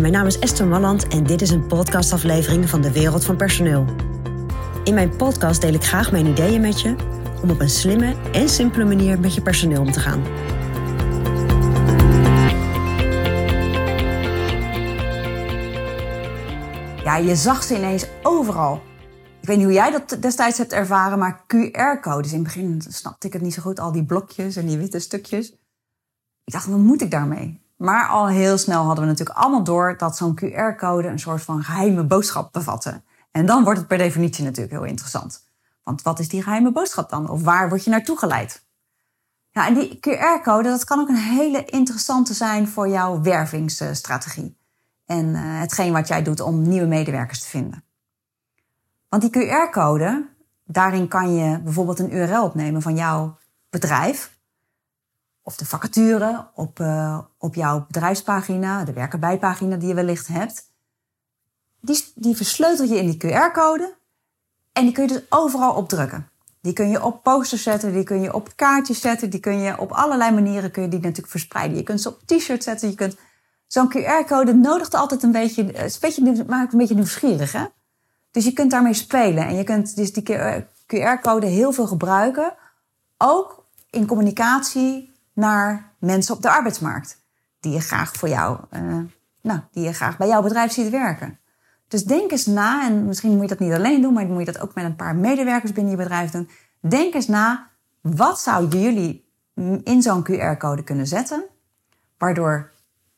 Mijn naam is Esther Malland en dit is een podcastaflevering van de Wereld van Personeel. In mijn podcast deel ik graag mijn ideeën met je om op een slimme en simpele manier met je personeel om te gaan. Ja, je zag ze ineens overal. Ik weet niet hoe jij dat destijds hebt ervaren, maar QR-codes. In het begin snapte ik het niet zo goed, al die blokjes en die witte stukjes. Ik dacht, wat moet ik daarmee? Maar al heel snel hadden we natuurlijk allemaal door dat zo'n QR-code een soort van geheime boodschap bevatte. En dan wordt het per definitie natuurlijk heel interessant. Want wat is die geheime boodschap dan? Of waar word je naartoe geleid? Ja, en die QR-code, dat kan ook een hele interessante zijn voor jouw wervingsstrategie. En uh, hetgeen wat jij doet om nieuwe medewerkers te vinden. Want die QR-code, daarin kan je bijvoorbeeld een URL opnemen van jouw bedrijf of de vacature op, uh, op jouw bedrijfspagina, de werkenbijpagina die je wellicht hebt. Die, die versleutel je in die QR-code en die kun je dus overal opdrukken. Die kun je op posters zetten, die kun je op kaartjes zetten, die kun je op allerlei manieren kun je die natuurlijk verspreiden. Je kunt ze op t-shirts zetten, je kunt zo'n QR-code nodigt altijd een beetje, een beetje, maakt een beetje nieuwsgierig, hè? Dus je kunt daarmee spelen en je kunt dus die QR-code heel veel gebruiken, ook in communicatie naar mensen op de arbeidsmarkt. Die je graag voor jou, uh, nou, die je graag bij jouw bedrijf ziet werken. Dus denk eens na, en misschien moet je dat niet alleen doen, maar moet je dat ook met een paar medewerkers binnen je bedrijf doen. Denk eens na, wat zouden jullie in zo'n QR-code kunnen zetten, waardoor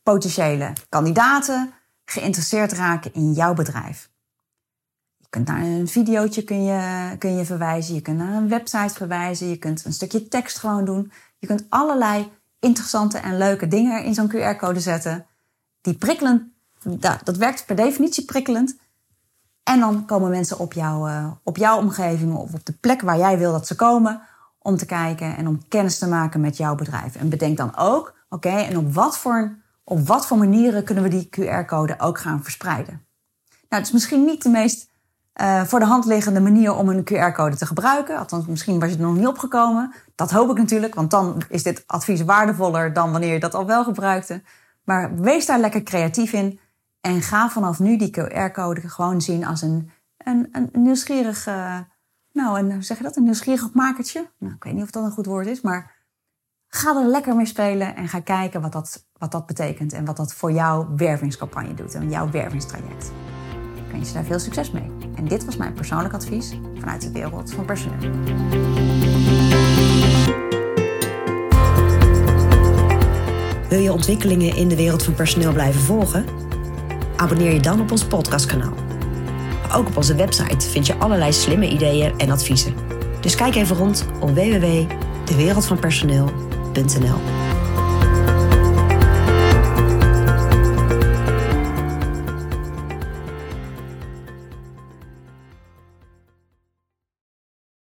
potentiële kandidaten geïnteresseerd raken in jouw bedrijf. Kunt naar een videootje kun je, kun je verwijzen, je kunt naar een website verwijzen, je kunt een stukje tekst gewoon doen. Je kunt allerlei interessante en leuke dingen in zo'n QR-code zetten. Die prikkelen, dat werkt per definitie prikkelend. En dan komen mensen op, jou, uh, op jouw omgeving of op de plek waar jij wil dat ze komen om te kijken en om kennis te maken met jouw bedrijf. En bedenk dan ook, oké, en op wat, voor, op wat voor manieren kunnen we die QR-code ook gaan verspreiden? Nou, het is misschien niet de meest uh, voor de hand liggende manier om een QR-code te gebruiken. Althans, misschien was je er nog niet opgekomen. Dat hoop ik natuurlijk, want dan is dit advies waardevoller dan wanneer je dat al wel gebruikte. Maar wees daar lekker creatief in en ga vanaf nu die QR-code gewoon zien als een, een, een nieuwsgierig, uh, nou, zeg je dat, een nieuwsgierig makertje. Nou, ik weet niet of dat een goed woord is, maar ga er lekker mee spelen en ga kijken wat dat, wat dat betekent en wat dat voor jouw wervingscampagne doet en jouw wervingstraject. Ik wens je daar veel succes mee. En dit was mijn persoonlijk advies vanuit de wereld van personeel. Wil je ontwikkelingen in de wereld van personeel blijven volgen? Abonneer je dan op ons podcastkanaal. Ook op onze website vind je allerlei slimme ideeën en adviezen. Dus kijk even rond op www.dewereldvanpersoneel.nl.